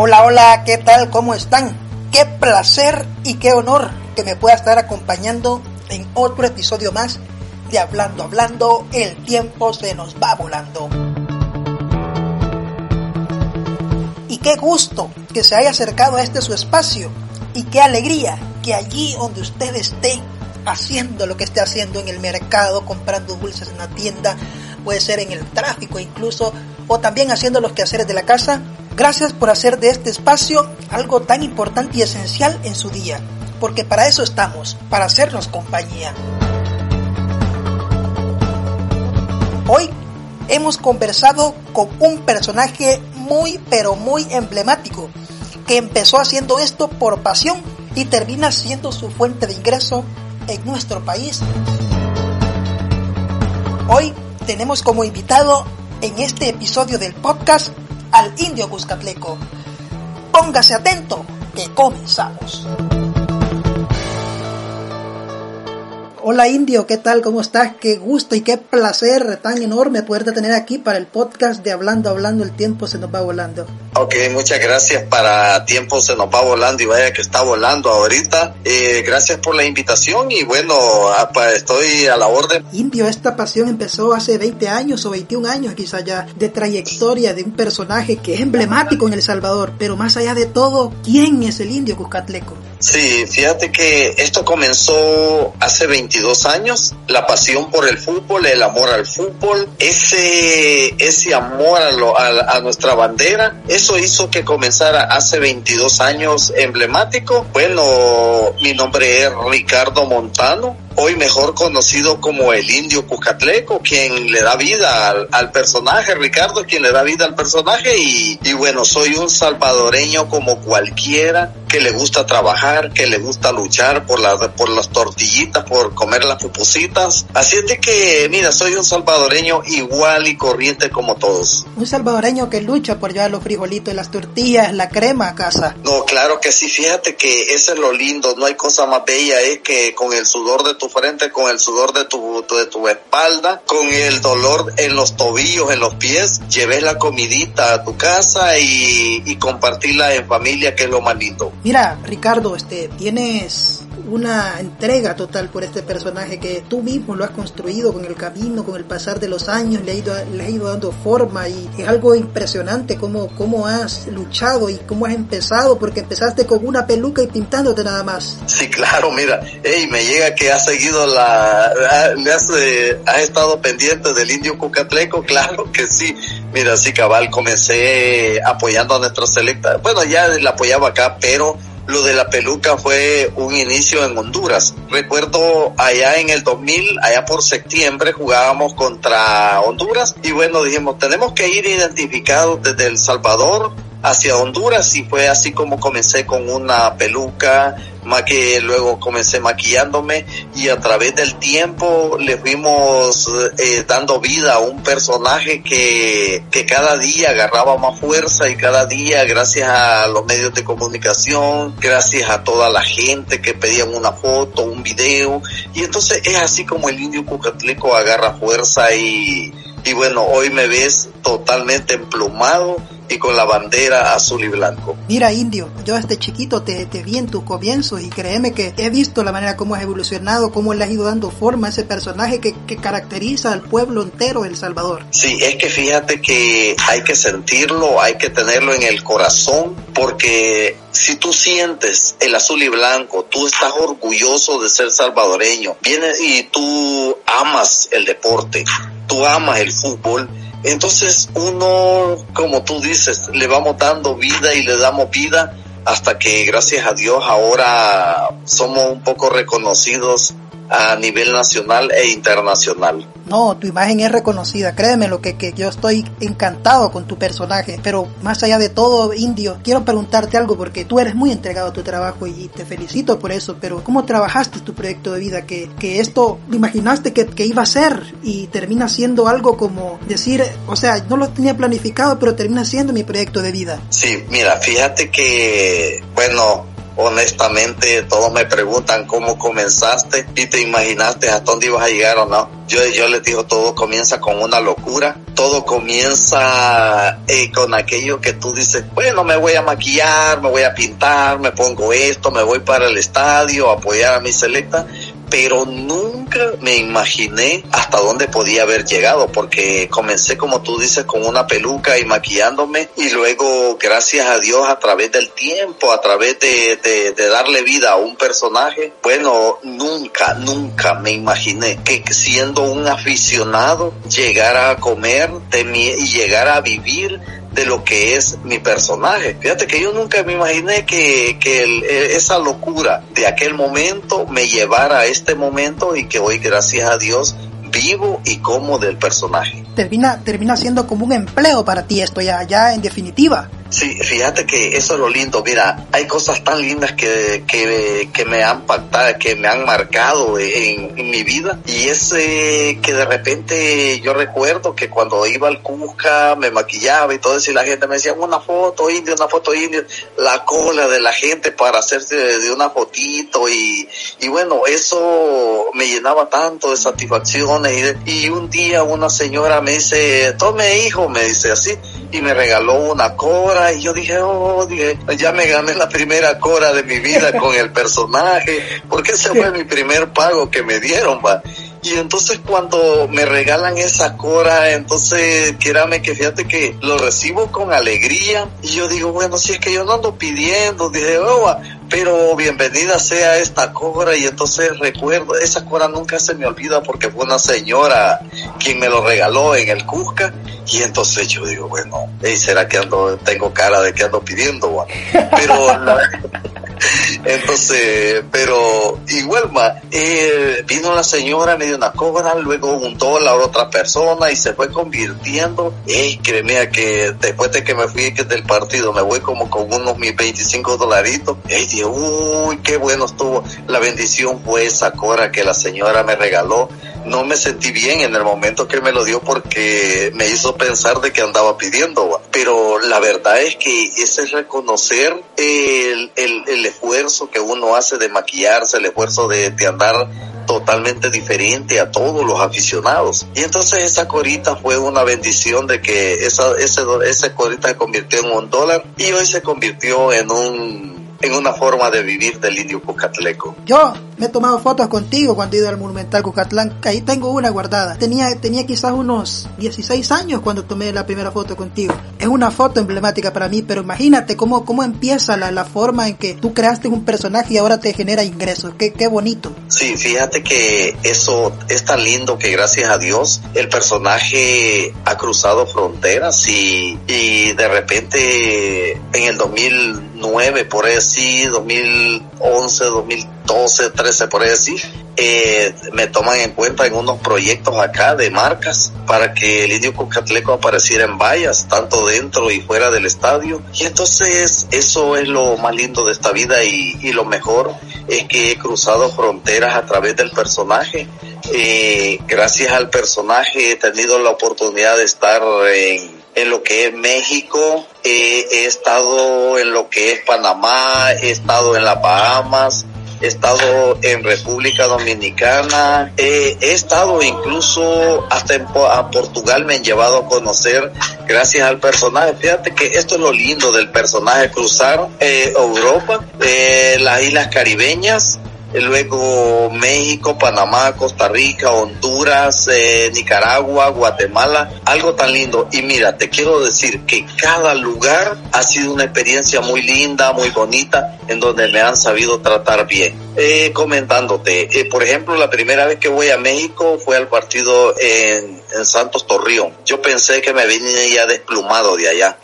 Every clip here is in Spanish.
Hola, hola, ¿qué tal? ¿Cómo están? Qué placer y qué honor que me pueda estar acompañando en otro episodio más de Hablando, Hablando, el tiempo se nos va volando. Y qué gusto que se haya acercado a este su espacio y qué alegría que allí donde usted esté haciendo lo que esté haciendo en el mercado, comprando dulces en la tienda, puede ser en el tráfico incluso, o también haciendo los quehaceres de la casa, Gracias por hacer de este espacio algo tan importante y esencial en su día, porque para eso estamos, para hacernos compañía. Hoy hemos conversado con un personaje muy pero muy emblemático, que empezó haciendo esto por pasión y termina siendo su fuente de ingreso en nuestro país. Hoy tenemos como invitado en este episodio del podcast al indio Cuscatleco. Póngase atento, que comenzamos. Hola Indio, ¿qué tal? ¿Cómo estás? Qué gusto y qué placer tan enorme poderte tener aquí para el podcast de Hablando, Hablando, el tiempo se nos va volando. Ok, muchas gracias para Tiempo se nos va volando y vaya que está volando ahorita. Eh, gracias por la invitación y bueno, estoy a la orden. Indio, esta pasión empezó hace 20 años o 21 años quizá ya de trayectoria de un personaje que es emblemático en El Salvador, pero más allá de todo, ¿quién es el Indio Cuscatleco? Sí, fíjate que esto comenzó hace 22 años, la pasión por el fútbol, el amor al fútbol, ese, ese amor a, a, nuestra bandera, eso hizo que comenzara hace 22 años emblemático. Bueno, mi nombre es Ricardo Montano, hoy mejor conocido como el indio Cuscatleco, quien le da vida al, personaje, Ricardo, quien le da vida al personaje y, y, bueno, soy un salvadoreño como cualquiera que le gusta trabajar, que le gusta luchar por, la, por las tortillitas, por comer las pupusitas. Así es de que, mira, soy un salvadoreño igual y corriente como todos. Un salvadoreño que lucha por llevar los frijolitos y las tortillas, la crema a casa. No, claro que sí, fíjate que eso es lo lindo, no hay cosa más bella, es que con el sudor de tu frente, con el sudor de tu, de tu espalda, con el dolor en los tobillos, en los pies, lleves la comidita a tu casa y, y compartirla en familia, que es lo más lindo. Mira, Ricardo, este, tienes una entrega total por este personaje que tú mismo lo has construido con el camino, con el pasar de los años, le has ido, le has ido dando forma y es algo impresionante cómo, cómo has luchado y cómo has empezado, porque empezaste con una peluca y pintándote nada más. Sí, claro, mira, hey, me llega que has seguido la, le has, eh, has estado pendiente del indio Cucatleco, claro que sí. Mira, sí, cabal, comencé apoyando a nuestra selecta. Bueno, ya la apoyaba acá, pero lo de la peluca fue un inicio en Honduras. Recuerdo allá en el 2000, allá por septiembre, jugábamos contra Honduras y bueno, dijimos, tenemos que ir identificados desde El Salvador hacia Honduras y fue así como comencé con una peluca, que luego comencé maquillándome y a través del tiempo le fuimos eh, dando vida a un personaje que, que cada día agarraba más fuerza y cada día gracias a los medios de comunicación, gracias a toda la gente que pedían una foto, un video. Y entonces es así como el indio Cucatleco agarra fuerza y, y bueno, hoy me ves totalmente emplumado y con la bandera azul y blanco. Mira, Indio, yo desde chiquito te, te vi en tus comienzos y créeme que he visto la manera como has evolucionado, cómo le has ido dando forma a ese personaje que, que caracteriza al pueblo entero de El Salvador. Sí, es que fíjate que hay que sentirlo, hay que tenerlo en el corazón, porque si tú sientes el azul y blanco, tú estás orgulloso de ser salvadoreño, vienes y tú amas el deporte, tú amas el fútbol, Entonces uno, como tú dices, le vamos dando vida y le damos vida hasta que gracias a Dios ahora somos un poco reconocidos a nivel nacional e internacional. No, tu imagen es reconocida, créeme lo que, que yo estoy encantado con tu personaje, pero más allá de todo, Indio, quiero preguntarte algo porque tú eres muy entregado a tu trabajo y te felicito por eso, pero ¿cómo trabajaste tu proyecto de vida? Que, que esto imaginaste que, que iba a ser y termina siendo algo como decir, o sea, no lo tenía planificado, pero termina siendo mi proyecto de vida. Sí, mira, fíjate que, bueno, honestamente todos me preguntan cómo comenzaste y te imaginaste hasta dónde ibas a llegar o no. Yo, yo les digo, todo comienza con una locura, todo comienza eh, con aquello que tú dices, bueno, me voy a maquillar, me voy a pintar, me pongo esto, me voy para el estadio apoyar a mi selecta, pero nunca me imaginé hasta dónde podía haber llegado, porque comencé, como tú dices, con una peluca y maquillándome, y luego, gracias a Dios, a través del tiempo, a través de, de, darle vida a un personaje, bueno, nunca, nunca me imaginé que siendo un aficionado llegara a comer y llegara a vivir de lo que es mi personaje. Fíjate que yo nunca me imaginé que, que esa locura de aquel momento me llevara a este momento y que hoy, gracias a Dios, vivo y como del personaje. Termina, termina siendo como un empleo para ti esto ya, ya en definitiva. Sí, fíjate que eso es lo lindo. Mira, hay cosas tan lindas que, que, que me han pactado, que me han marcado en, mi vida. Y es eh, que de repente yo recuerdo que cuando iba al Cusca me maquillaba y todo eso y la gente me decía una foto indio, una foto indio, la cola de la gente para hacerse de una fotito y, y bueno, eso me llenaba tanto de satisfacciones y, y un día una señora me dice, tome hijo, me dice así, y me regaló una y yo dije, oh, dije, ya me gané la primera cora de mi vida con el personaje, porque ese fue mi primer pago que me dieron, va. Y entonces cuando me regalan esa cora, entonces quírame que fíjate que lo recibo con alegría y yo digo, bueno, si es que yo no ando pidiendo, dije, oh, pero bienvenida sea esta cora y entonces recuerdo, esa cora nunca se me olvida porque fue una señora quien me lo regaló en el Cusca y entonces yo digo, bueno, ¿será que ando, tengo cara de que ando pidiendo? Pero entonces, pero igual más, eh, vino la señora, me dio una cobra, luego un dólar otra persona y se fue convirtiendo. Ey, créeme que después de que me fui del partido, me voy como con unos mis 25 dolaritos. Ey, dije, uy, qué bueno estuvo. La bendición fue esa cora que la señora me regaló. No me sentí bien en el momento que me lo dio porque me hizo pensar de que andaba pidiendo, pero la verdad es que ese es reconocer el, el, el esfuerzo que uno hace de maquillarse, el esfuerzo de, de andar totalmente diferente a todos los aficionados. Y entonces esa corita fue una bendición de que esa, ese, ese corita se convirtió en un dólar y hoy se convirtió en un en una forma de vivir del indio Cucatleco. Yo me he tomado fotos contigo cuando he ido al Monumental Cucatlán, ahí tengo una guardada. Tenía, tenía quizás unos 16 años cuando tomé la primera foto contigo. Es una foto emblemática para mí, pero imagínate cómo, cómo empieza la, la forma en que tú creaste un personaje y ahora te genera ingresos. Qué, qué bonito. Sí, fíjate que eso es tan lindo que gracias a Dios el personaje ha cruzado fronteras y, y de repente en el 2009 por así, 2011, 2012, 13 por así, eh, me toman en cuenta en unos proyectos acá de marcas para que el Indio Cucatleco apareciera en vallas, tanto dentro y fuera del estadio. Y entonces eso es lo más lindo de esta vida y, y lo mejor es que he cruzado fronteras a través del personaje. Eh, gracias al personaje he tenido la oportunidad de estar en en lo que es México, he estado en lo que es Panamá, he estado en las Bahamas, he estado en República Dominicana, he estado incluso hasta en a Portugal me han llevado a conocer gracias al personaje. Fíjate que esto es lo lindo del personaje, cruzar eh, Europa, eh, las islas caribeñas, luego México, Panamá, Costa Rica, Honduras, eh, Nicaragua, Guatemala, algo tan lindo. Y mira, te quiero decir que cada lugar ha sido una experiencia muy linda, muy bonita, en donde me han sabido tratar bien. Eh, comentándote, eh, por ejemplo, la primera vez que voy a México fue al partido en, en Santos Torreón. Yo pensé que me venía ya desplumado de allá.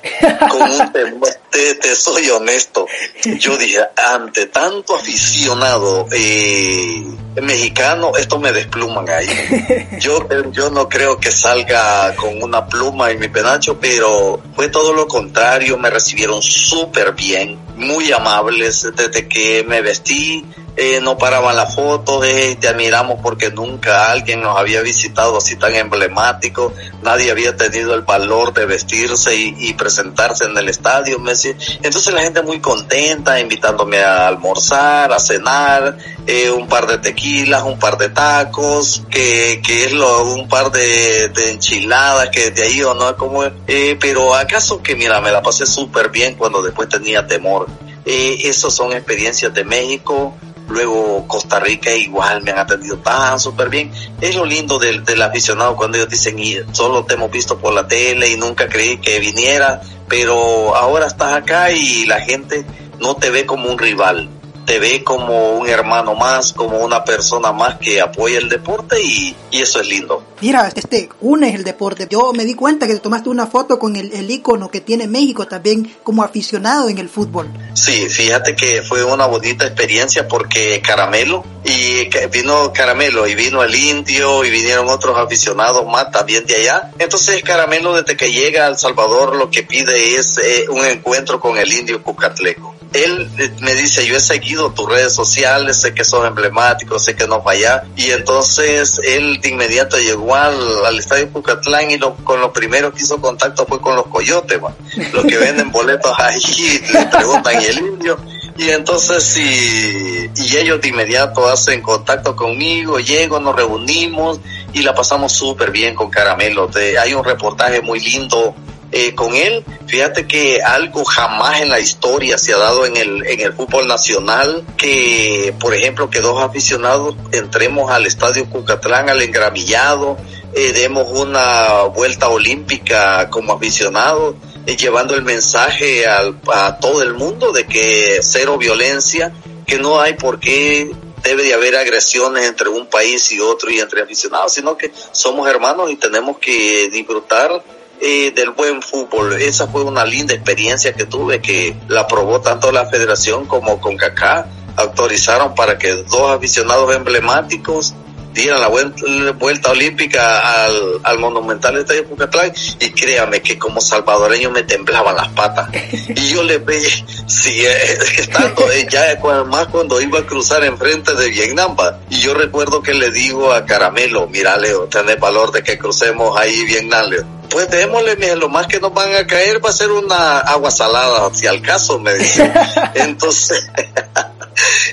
Con un temor, te, te, soy honesto. Yo dije, ante tanto aficionado eh, mexicano, esto me despluman ahí. Yo, yo no creo que salga con una pluma en mi penacho, pero fue todo lo contrario. Me recibieron súper bien, muy amables desde que me vestí eh, no paraban las fotos, eh, te admiramos porque nunca alguien nos había visitado así tan emblemático, nadie había tenido el valor de vestirse y, presentarse en el estadio. Me Entonces la gente muy contenta, invitándome a almorzar, a cenar, eh, un par de tequilas, un par de tacos, que, que es lo, un par de, enchiladas, que de ahí o no, como, eh, pero acaso que mira, me la pasé súper bien cuando después tenía temor. Eh, esas son experiencias de México, luego Costa Rica igual me han atendido tan súper bien. Es lo lindo del, del aficionado cuando ellos dicen, y solo te hemos visto por la tele y nunca creí que viniera, pero ahora estás acá y la gente no te ve como un rival, te ve como un hermano más, como una persona más que apoya el deporte y, y eso es lindo. Mira, este, unes el deporte. Yo me di cuenta que te tomaste una foto con el, el icono que tiene México también como aficionado en el fútbol. Sí, fíjate que fue una bonita experiencia porque Caramelo, y vino Caramelo y vino el indio y vinieron otros aficionados más también de allá. Entonces Caramelo desde que llega a El Salvador lo que pide es eh, un encuentro con el indio Cucatleco él me dice, yo he seguido tus redes sociales, sé que son emblemáticos, sé que no falla. Y entonces él de inmediato llegó al, al estadio Pucatlán y lo, con lo primero que hizo contacto fue con los coyotes, los que venden boletos ahí, le preguntan, ¿y el indio? Y entonces, y ellos de inmediato hacen contacto conmigo, llego, nos reunimos y la pasamos súper bien con Caramelo. hay un reportaje muy lindo eh, con él. Fíjate que algo jamás en la historia se ha dado en el, en el fútbol nacional, que por ejemplo que dos aficionados entremos al estadio Cucatlán, al engramillado, eh, demos una vuelta olímpica como aficionados, eh, llevando el mensaje al, a todo el mundo de que cero violencia, que no hay por qué debe de haber agresiones entre un país y otro y entre aficionados, sino que somos hermanos y tenemos que disfrutar eh, del buen fútbol. Esa fue una linda experiencia que tuve que la aprobó tanto la federación como con Kaká. Autorizaron para que dos aficionados emblemáticos dieran la vuelta, olímpica al, al monumental estadio Pucatlán y créame que como salvadoreño me temblaban las patas y yo le veía sí, eh, estando eh, ya más cuando iba a cruzar enfrente de Vietnam y yo recuerdo que le digo a Caramelo mira Leo tenés valor de que crucemos ahí Vietnam Leo pues démosle, lo más que nos van a caer va a ser una agua salada, si al caso, me dice. Entonces,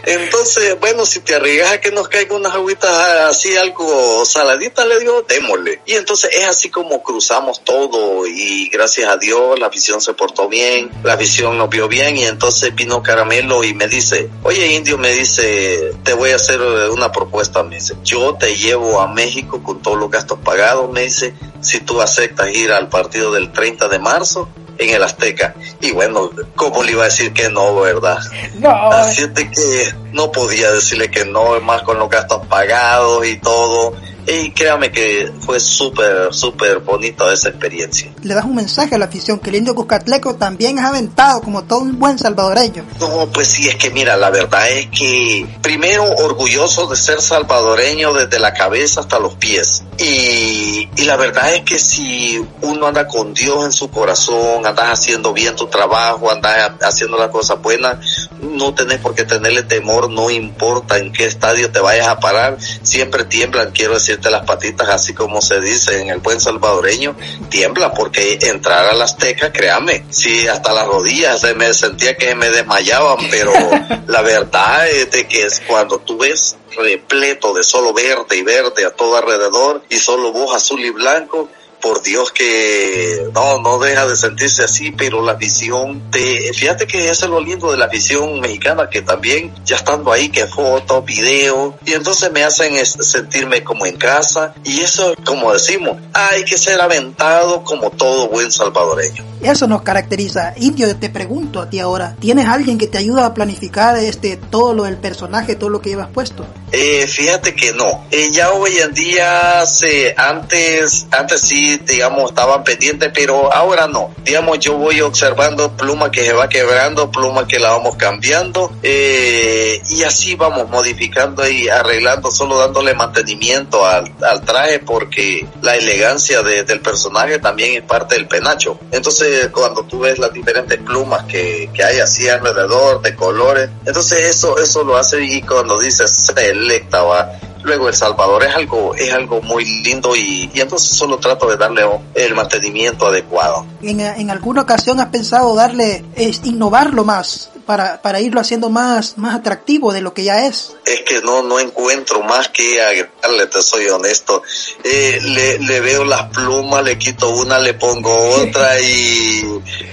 entonces, bueno, si te arriesgas a que nos caiga unas agüitas así, algo saladita, le digo, démosle. Y entonces es así como cruzamos todo y gracias a Dios la visión se portó bien, la visión nos vio bien y entonces vino Caramelo y me dice, oye Indio, me dice, te voy a hacer una propuesta, me dice, yo te llevo a México con todos los gastos pagados, me dice, si tú aceptas ir al partido del 30 de marzo en el Azteca. Y bueno, ¿cómo le iba a decir que no, verdad? No. Así es de que no podía decirle que no, más con los gastos pagados y todo. Y créame que fue súper, súper bonita esa experiencia. Le das un mensaje a la afición que el indio Cuscatleco también es aventado como todo un buen salvadoreño. No, pues sí, es que mira, la verdad es que primero orgulloso de ser salvadoreño desde la cabeza hasta los pies. Y, y la verdad es que si uno anda con Dios en su corazón, andas haciendo bien tu trabajo, andas haciendo las cosas buenas, no tenés por qué tenerle temor, no importa en qué estadio te vayas a parar, siempre tiemblan, quiero decir las patitas, así como se dice en el buen salvadoreño, tiembla porque entrar a la Azteca, créame, sí, hasta las rodillas me sentía que me desmayaban, pero la verdad es de que es cuando tú ves repleto de solo verde y verde a todo alrededor y solo vos azul y blanco, por Dios que no, no deja de sentirse así, pero la visión de, fíjate que eso es lo lindo de la visión mexicana, que también ya estando ahí, que foto, video, y entonces me hacen sentirme como en casa, y eso, como decimos, hay que ser aventado como todo buen salvadoreño. Eso nos caracteriza. Indio, te pregunto a ti ahora, ¿tienes alguien que te ayuda a planificar este todo lo del personaje, todo lo que llevas puesto? Eh, fíjate que no. Eh, ya hoy en día, se, antes, antes sí, digamos, estaban pendientes, pero ahora no. Digamos, yo voy observando pluma que se va quebrando, pluma que la vamos cambiando, eh, y así vamos modificando y arreglando, solo dándole mantenimiento al, al traje, porque la elegancia de, del personaje también es parte del penacho. Entonces, cuando tú ves las diferentes plumas que, que hay así alrededor, de colores, entonces eso, eso lo hace y cuando dices, selecta, va Luego El Salvador es algo, es algo muy lindo y, y entonces solo trato de darle el mantenimiento adecuado. ¿En, en alguna ocasión has pensado darle, es, innovarlo más? Para, para irlo haciendo más, más atractivo de lo que ya es. Es que no, no encuentro más que agregarle, te soy honesto. Eh, le, le veo las plumas, le quito una, le pongo otra y,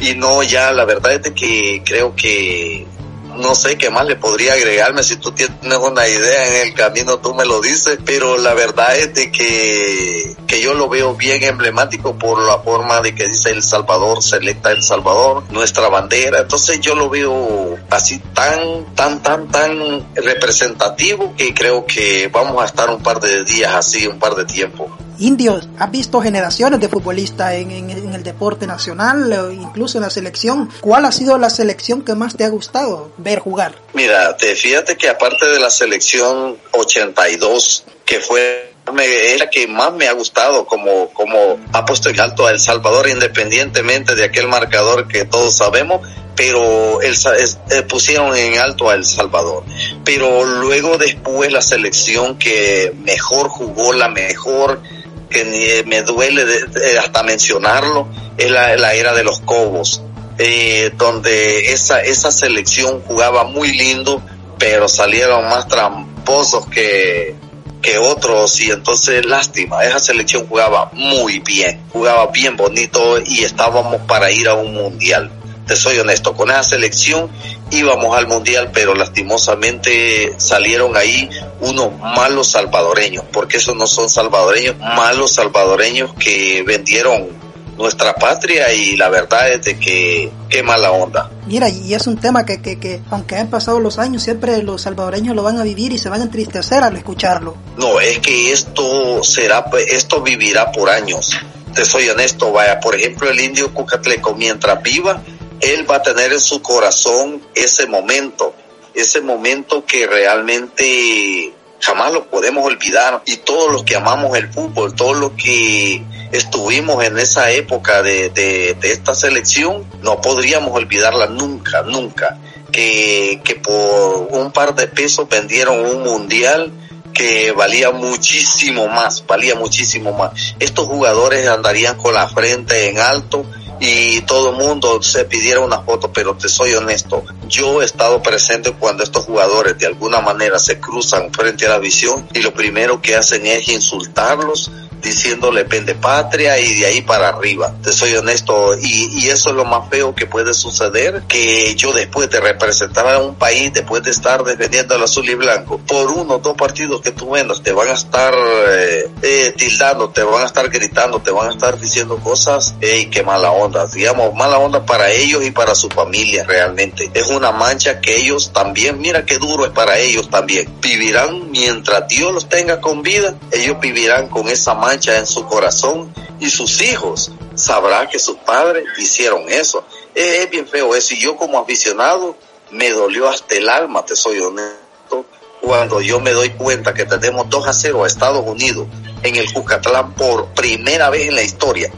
y no, ya la verdad es que creo que no sé qué más le podría agregarme. Si tú tienes una idea en el camino, tú me lo dices. Pero la verdad es de que, que yo lo veo bien emblemático por la forma de que dice El Salvador, selecta El Salvador, nuestra bandera. Entonces yo lo veo así tan, tan, tan, tan representativo que creo que vamos a estar un par de días así, un par de tiempo indios, has visto generaciones de futbolistas en, en, el deporte nacional incluso en la selección. ¿Cuál ha sido la selección que más te ha gustado ver jugar? Mira, te fíjate que aparte de la selección 82, que fue es la que más me ha gustado como, como ha puesto en alto a El Salvador independientemente de aquel marcador que todos sabemos, pero el, eh, pusieron en alto a El Salvador. Pero luego después la selección que mejor jugó, la mejor que me duele hasta mencionarlo, es la, la, era de los Cobos, eh, donde esa, esa selección jugaba muy lindo, pero salieron más tramposos que, que otros y entonces lástima, esa selección jugaba muy bien, jugaba bien bonito y estábamos para ir a un mundial. Te soy honesto, con esa selección íbamos al mundial, pero lastimosamente salieron ahí unos malos salvadoreños, porque esos no son salvadoreños, malos salvadoreños que vendieron nuestra patria y la verdad es de que qué mala onda. Mira, y es un tema que, que, que aunque han pasado los años, siempre los salvadoreños lo van a vivir y se van a entristecer al escucharlo. No, es que esto será, esto vivirá por años. Te soy honesto, vaya, por ejemplo, el indio Cucatleco, mientras viva, él va a tener en su corazón ese momento, ese momento que realmente jamás lo podemos olvidar. Y todos los que amamos el fútbol, todos los que estuvimos en esa época de, de, esta selección, no podríamos olvidarla nunca, nunca. Que, que por un par de pesos vendieron un mundial que valía muchísimo más, valía muchísimo más. Estos jugadores andarían con la frente en alto y todo el mundo se pidiera una foto, pero te soy honesto, yo he estado presente cuando estos jugadores de alguna manera se cruzan frente a la visión y lo primero que hacen es insultarlos, diciéndole pende patria y de ahí para arriba. Te soy honesto y, eso es lo más feo que puede suceder, que yo después de representar a un país, después de estar defendiendo al azul y blanco, por uno o dos partidos que tú menos te van a estar eh, eh, tildando, te van a estar gritando, te van a estar diciendo cosas, y qué mala onda, digamos, mala onda para ellos y para su familia realmente. Es una mancha que ellos también, mira qué duro es para ellos también. Vivirán mientras Dios los tenga con vida, ellos vivirán con esa mancha en su corazón y sus hijos sabrá que sus padres hicieron eso. Es, bien feo eso y yo como aficionado me dolió hasta el alma, te soy honesto, cuando yo me doy cuenta que tenemos 2 a 0 a Estados Unidos en el Jucatlán por primera vez en la historia,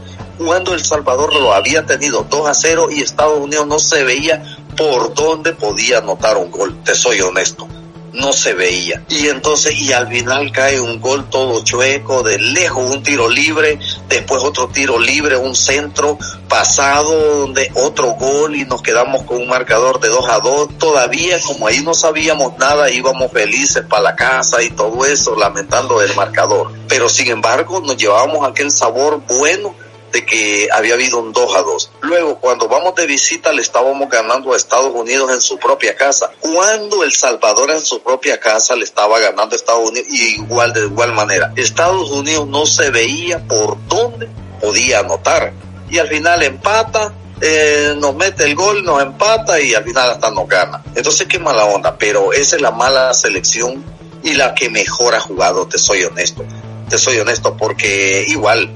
cuando El Salvador lo había tenido 2 a 0 y Estados Unidos no se veía por dónde podía anotar un gol, te soy honesto no se veía. Y entonces, y al final cae un gol todo chueco, de lejos, un tiro libre, después otro tiro libre, un centro pasado donde otro gol y nos quedamos con un marcador de 2 a 2. Todavía como ahí no sabíamos nada, íbamos felices para la casa y todo eso, lamentando el marcador. Pero sin embargo nos llevábamos aquel sabor bueno de que había habido un 2 a 2. Luego, cuando vamos de visita, le estábamos ganando a Estados Unidos en su propia casa. Cuando El Salvador en su propia casa le estaba ganando a Estados Unidos, igual de igual manera. Estados Unidos no se veía por dónde podía anotar. Y al final empata, eh, nos mete el gol, nos empata y al final hasta nos gana. Entonces qué mala onda, pero esa es la mala selección y la que mejor ha jugado, te soy honesto te soy honesto, porque igual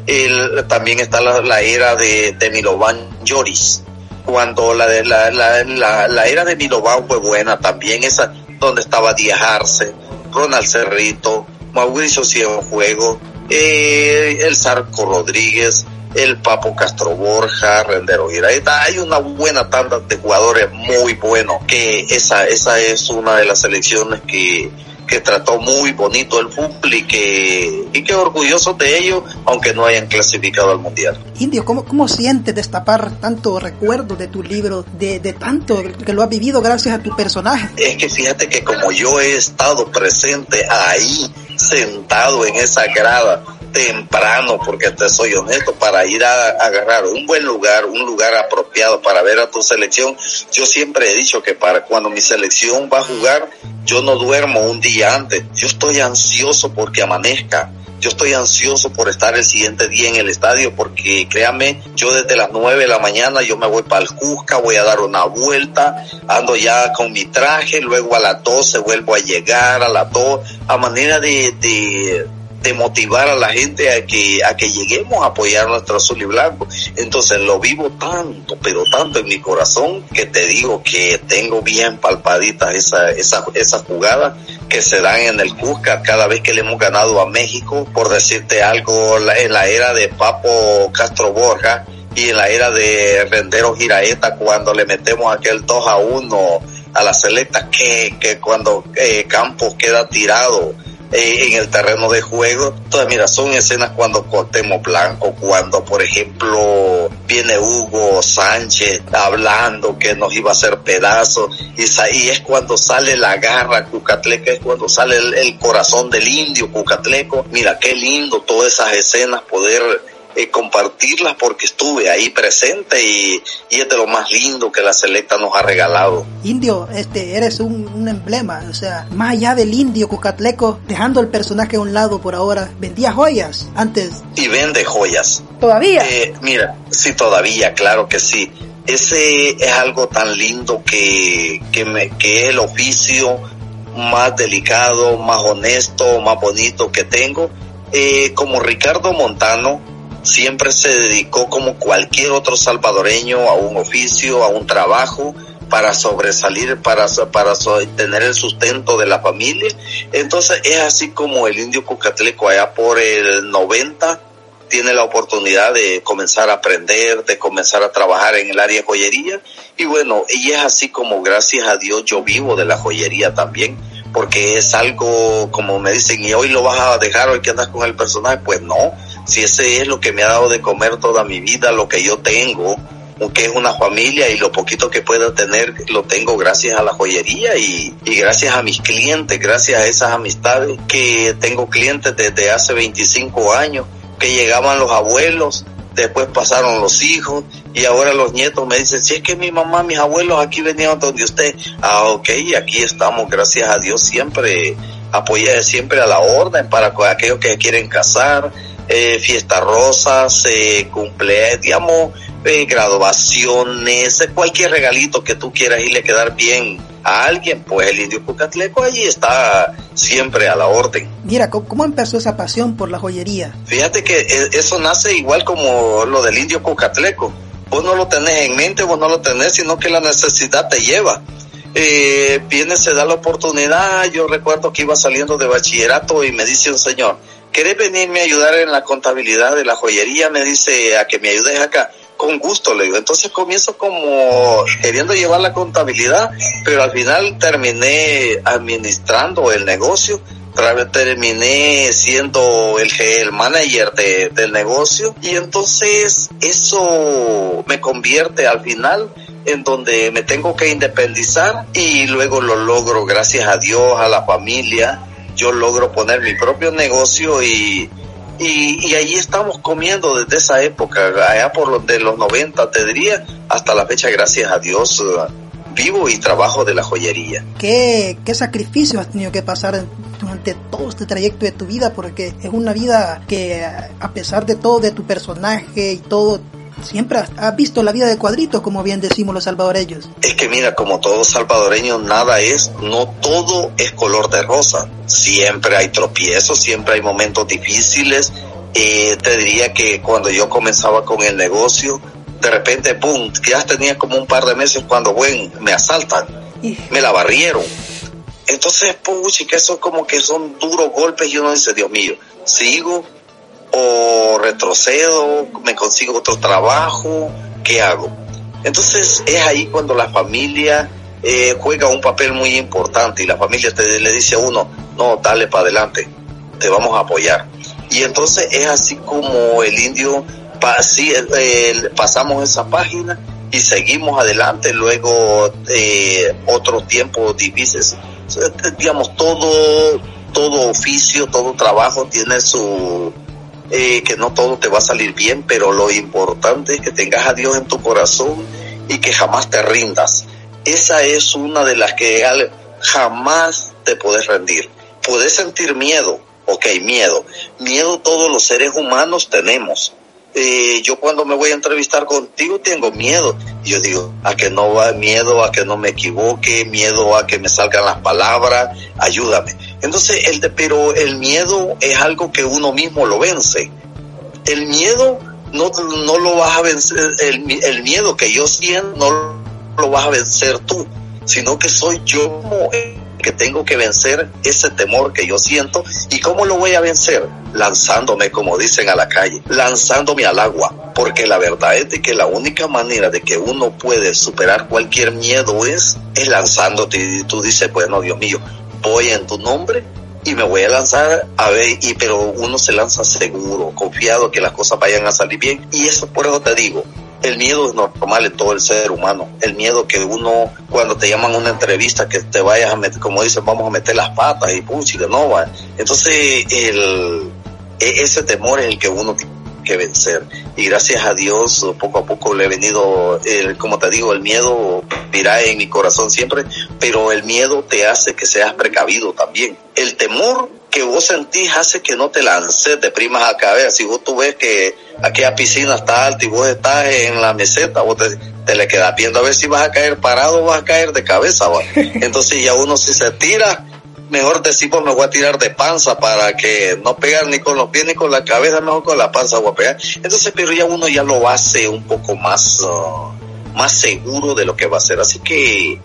también está la, era de, de Milovan Joris. Cuando la, la, la, era de Milovan fue buena también, esa donde estaba Díaz Arce, Ronald Cerrito, Mauricio Cienfuegos, eh, el Sarco Rodríguez, el Papo Castro Borja, Rendero Giraeta. Hay una buena tanda de jugadores muy buenos, que esa, esa es una de las selecciones que que trató muy bonito el fútbol y que, y que orgullosos de ello, aunque no hayan clasificado al Mundial. Indio, ¿cómo, cómo sientes destapar tanto recuerdo de tu libro, de, de tanto que lo has vivido gracias a tu personaje? Es que fíjate que como yo he estado presente ahí, sentado en esa grada, temprano, porque te soy honesto, para ir a, agarrar un buen lugar, un lugar apropiado para ver a tu selección. Yo siempre he dicho que para cuando mi selección va a jugar, yo no duermo un día antes. Yo estoy ansioso porque amanezca. Yo estoy ansioso por estar el siguiente día en el estadio porque créame, yo desde las nueve de la mañana yo me voy para el Cusca, voy a dar una vuelta, ando ya con mi traje, luego a las 12 vuelvo a llegar, a las 2, a manera de, de de motivar a la gente a que, a que lleguemos a apoyar nuestro azul y blanco. Entonces lo vivo tanto, pero tanto en mi corazón que te digo que tengo bien palpaditas esa, esa, esas jugadas que se dan en el Cusca cada vez que le hemos ganado a México, por decirte algo, en la era de Papo Castro Borja y en la era de Rendero Giraeta cuando le metemos aquel 2 a 1 a la selecta que, que cuando eh, Campos queda tirado eh, en el terreno de juego. Entonces, mira, son escenas cuando cortemos Blanco, cuando, por ejemplo, viene Hugo Sánchez hablando que nos iba a hacer pedazos, y, y es cuando sale la garra Cucatleca, es cuando sale el, el corazón del indio Cucatleco. Mira, qué lindo todas esas escenas poder eh, compartirlas porque estuve ahí presente y, y, es de lo más lindo que la selecta nos ha regalado. Indio, este, eres un, un, emblema, o sea, más allá del indio Cucatleco, dejando el personaje a un lado por ahora, vendía joyas antes. Y vende joyas. ¿Todavía? Eh, mira, sí, todavía, claro que sí. Ese es algo tan lindo que, que, me, que es el oficio más delicado, más honesto, más bonito que tengo. Eh, como Ricardo Montano, siempre se dedicó como cualquier otro salvadoreño a un oficio, a un trabajo para sobresalir, para, para tener el sustento de la familia. Entonces es así como el indio Cucatleco allá por el 90 tiene la oportunidad de comenzar a aprender, de comenzar a trabajar en el área de joyería. Y bueno, y es así como gracias a Dios yo vivo de la joyería también, porque es algo como me dicen, y hoy lo vas a dejar, hoy que andas con el personaje, pues no, si ese es lo que me ha dado de comer toda mi vida, lo que yo tengo, que es una familia y lo poquito que pueda tener lo tengo gracias a la joyería y, gracias a mis clientes, gracias a esas amistades que tengo clientes desde hace 25 años, que llegaban los abuelos, después pasaron los hijos y ahora los nietos me dicen, si es que mi mamá, mis abuelos aquí venían donde usted, ah, ok, aquí estamos, gracias a Dios, siempre apoyé siempre a la orden para aquellos que quieren casar, eh, fiestas rosas, eh, cumpleaños, digamos, eh, graduaciones, eh, cualquier regalito que tú quieras irle quedar bien a alguien, pues el indio Cucatleco allí está siempre a la orden. Mira, ¿cómo empezó esa pasión por la joyería? Fíjate que eh, eso nace igual como lo del indio Cucatleco. Vos no lo tenés en mente, vos no lo tenés, sino que la necesidad te lleva. Eh, viene, se da la oportunidad. Yo recuerdo que iba saliendo de bachillerato y me dice un señor, ¿querés venirme a ayudar en la contabilidad de la joyería? Me dice, a que me ayudes acá. Con gusto, le digo. Entonces comienzo como queriendo llevar la contabilidad, pero al final terminé administrando el negocio terminé siendo el, el manager de, del negocio y entonces eso me convierte al final en donde me tengo que independizar y luego lo logro gracias a Dios, a la familia, yo logro poner mi propio negocio y, y, y allí estamos comiendo desde esa época, allá por los de los 90 te diría, hasta la fecha gracias a Dios vivo y trabajo de la joyería. ¿Qué, qué sacrificio has tenido que pasar durante todo este trayecto de tu vida? Porque es una vida que a pesar de todo, de tu personaje y todo, siempre has visto la vida de cuadritos, como bien decimos los salvadoreños. Es que mira, como todos salvadoreños, nada es, no todo es color de rosa. Siempre hay tropiezos, siempre hay momentos difíciles. Eh, te diría que cuando yo comenzaba con el negocio, de repente, boom, ya tenía como un par de meses cuando, bueno, me asaltan, me la barrieron. Entonces, puchi, que eso como que son duros golpes y uno dice, Dios mío, sigo o retrocedo, me consigo otro trabajo, ¿qué hago? Entonces es ahí cuando la familia eh, juega un papel muy importante y la familia te, le dice a uno, no, dale para adelante, te vamos a apoyar. Y entonces es así como el indio pasamos esa página y seguimos adelante. Luego, eh, otros tiempos difíciles. Digamos, todo, todo oficio, todo trabajo tiene su, eh, que no todo te va a salir bien, pero lo importante es que tengas a Dios en tu corazón y que jamás te rindas. Esa es una de las que jamás te puedes rendir. Puedes sentir miedo, ok, miedo. Miedo todos los seres humanos tenemos eh, yo cuando me voy a entrevistar contigo tengo miedo. Yo digo, a que no va miedo, a que no me equivoque, miedo a que me salgan las palabras, ayúdame. Entonces, el de, pero el miedo es algo que uno mismo lo vence. El miedo no, no lo vas a vencer, el, miedo que yo siento no lo vas a vencer tú, sino que soy yo que tengo que vencer ese temor que yo siento. ¿Y cómo lo voy a vencer? Lanzándome, como dicen a la calle, lanzándome al agua. Porque la verdad es de que la única manera de que uno puede superar cualquier miedo es, es lanzándote. Y tú dices, bueno, Dios mío, voy en tu nombre y me voy a lanzar a ver, y, pero uno se lanza seguro, confiado que las cosas vayan a salir bien. Y eso por eso te digo, el miedo es normal en todo el ser humano. El miedo que uno, cuando te llaman a una entrevista, que te vayas a meter, como dicen, vamos a meter las patas y puchi, no va. Entonces, el, e, ese temor es el que uno que vencer. Y gracias a Dios, poco a poco le he venido, el, como te digo, el miedo irá en mi corazón siempre, pero el miedo te hace que seas precavido también. El temor que vos sentís hace que no te lances de primas a cabeza. Si vos tú ves que aquella piscina está alta y vos estás en la meseta, vos te, le quedas viendo a ver si vas a caer parado o vas a caer de cabeza. Entonces ya uno si se tira, mejor decimos me voy a tirar de panza para que no pegar ni con los pies ni con la cabeza, mejor con la panza voy a pegar. Entonces, pero ya uno ya lo hace un poco más, uh, más seguro de lo que va a hacer. Así que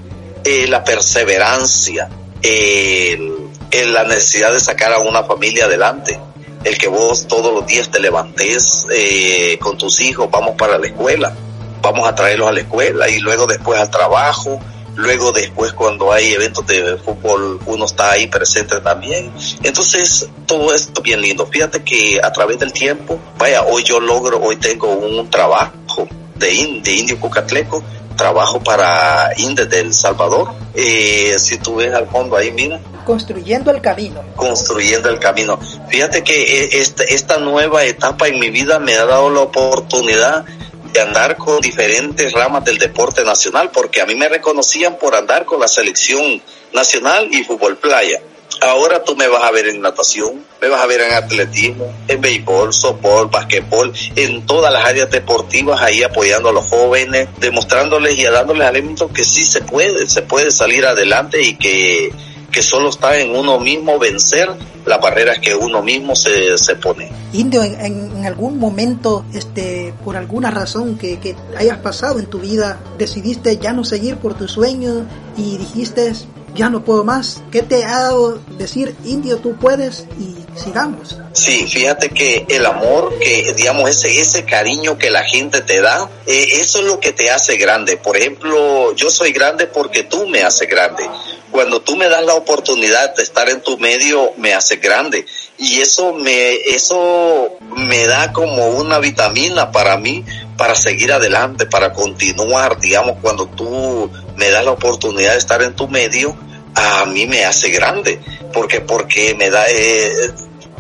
eh, la perseverancia, el la necesidad de sacar a una familia adelante. El que vos todos los días te levantes eh, con tus hijos, vamos para la escuela, vamos a traerlos a la escuela y luego después al trabajo, luego después cuando hay eventos de fútbol uno está ahí presente también. Entonces todo esto bien lindo. Fíjate que a través del tiempo, vaya, hoy yo logro, hoy tengo un trabajo de, de Indio Cucatleco, trabajo para Indes del Salvador. Eh, si tú ves al fondo ahí, mira, construyendo el camino. Construyendo el camino. Fíjate que eh, esta, esta nueva etapa en mi vida me ha dado la oportunidad de andar con diferentes ramas del deporte nacional, porque a mí me reconocían por andar con la selección nacional y fútbol playa. Ahora tú me vas a ver en natación, me vas a ver en atletismo, en béisbol, softball, basquetbol, en todas las áreas deportivas ahí apoyando a los jóvenes, demostrándoles y dándoles alimentos que sí se puede, se puede salir adelante y que que solo está en uno mismo vencer las barreras que uno mismo se, se pone. Indio, en, en, algún momento, este, por alguna razón que, que, hayas pasado en tu vida, decidiste ya no seguir por tu sueño y dijiste, ya no puedo más. ¿Qué te ha dado decir, Indio, tú puedes y sigamos. Sí, fíjate que el amor, que digamos ese ese cariño que la gente te da, eh, eso es lo que te hace grande. Por ejemplo, yo soy grande porque tú me haces grande. Cuando tú me das la oportunidad de estar en tu medio, me hace grande y eso me eso me da como una vitamina para mí para seguir adelante, para continuar, digamos, cuando tú me das la oportunidad de estar en tu medio, a mí me hace grande, porque porque me da eh,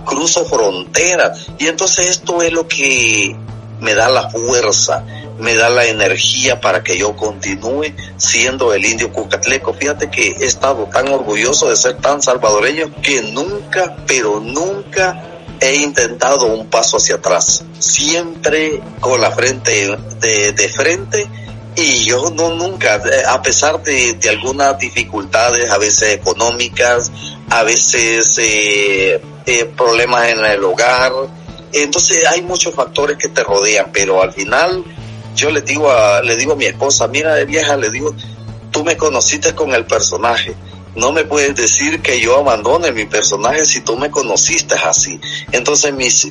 cruzo fronteras y entonces esto es lo que me da la fuerza, me da la energía para que yo continúe siendo el indio cucatleco. Fíjate que he estado tan orgulloso de ser tan salvadoreño que nunca, pero nunca he intentado un paso hacia atrás. Siempre con la frente de, de frente y yo no nunca, a pesar de, de algunas dificultades, a veces económicas, a veces eh, eh, problemas en el hogar, entonces hay muchos factores que te rodean, pero al final yo le digo a, le digo a mi esposa, mira de vieja, le digo, tú me conociste con el personaje. No me puedes decir que yo abandone mi personaje si tú me conociste así. Entonces mis,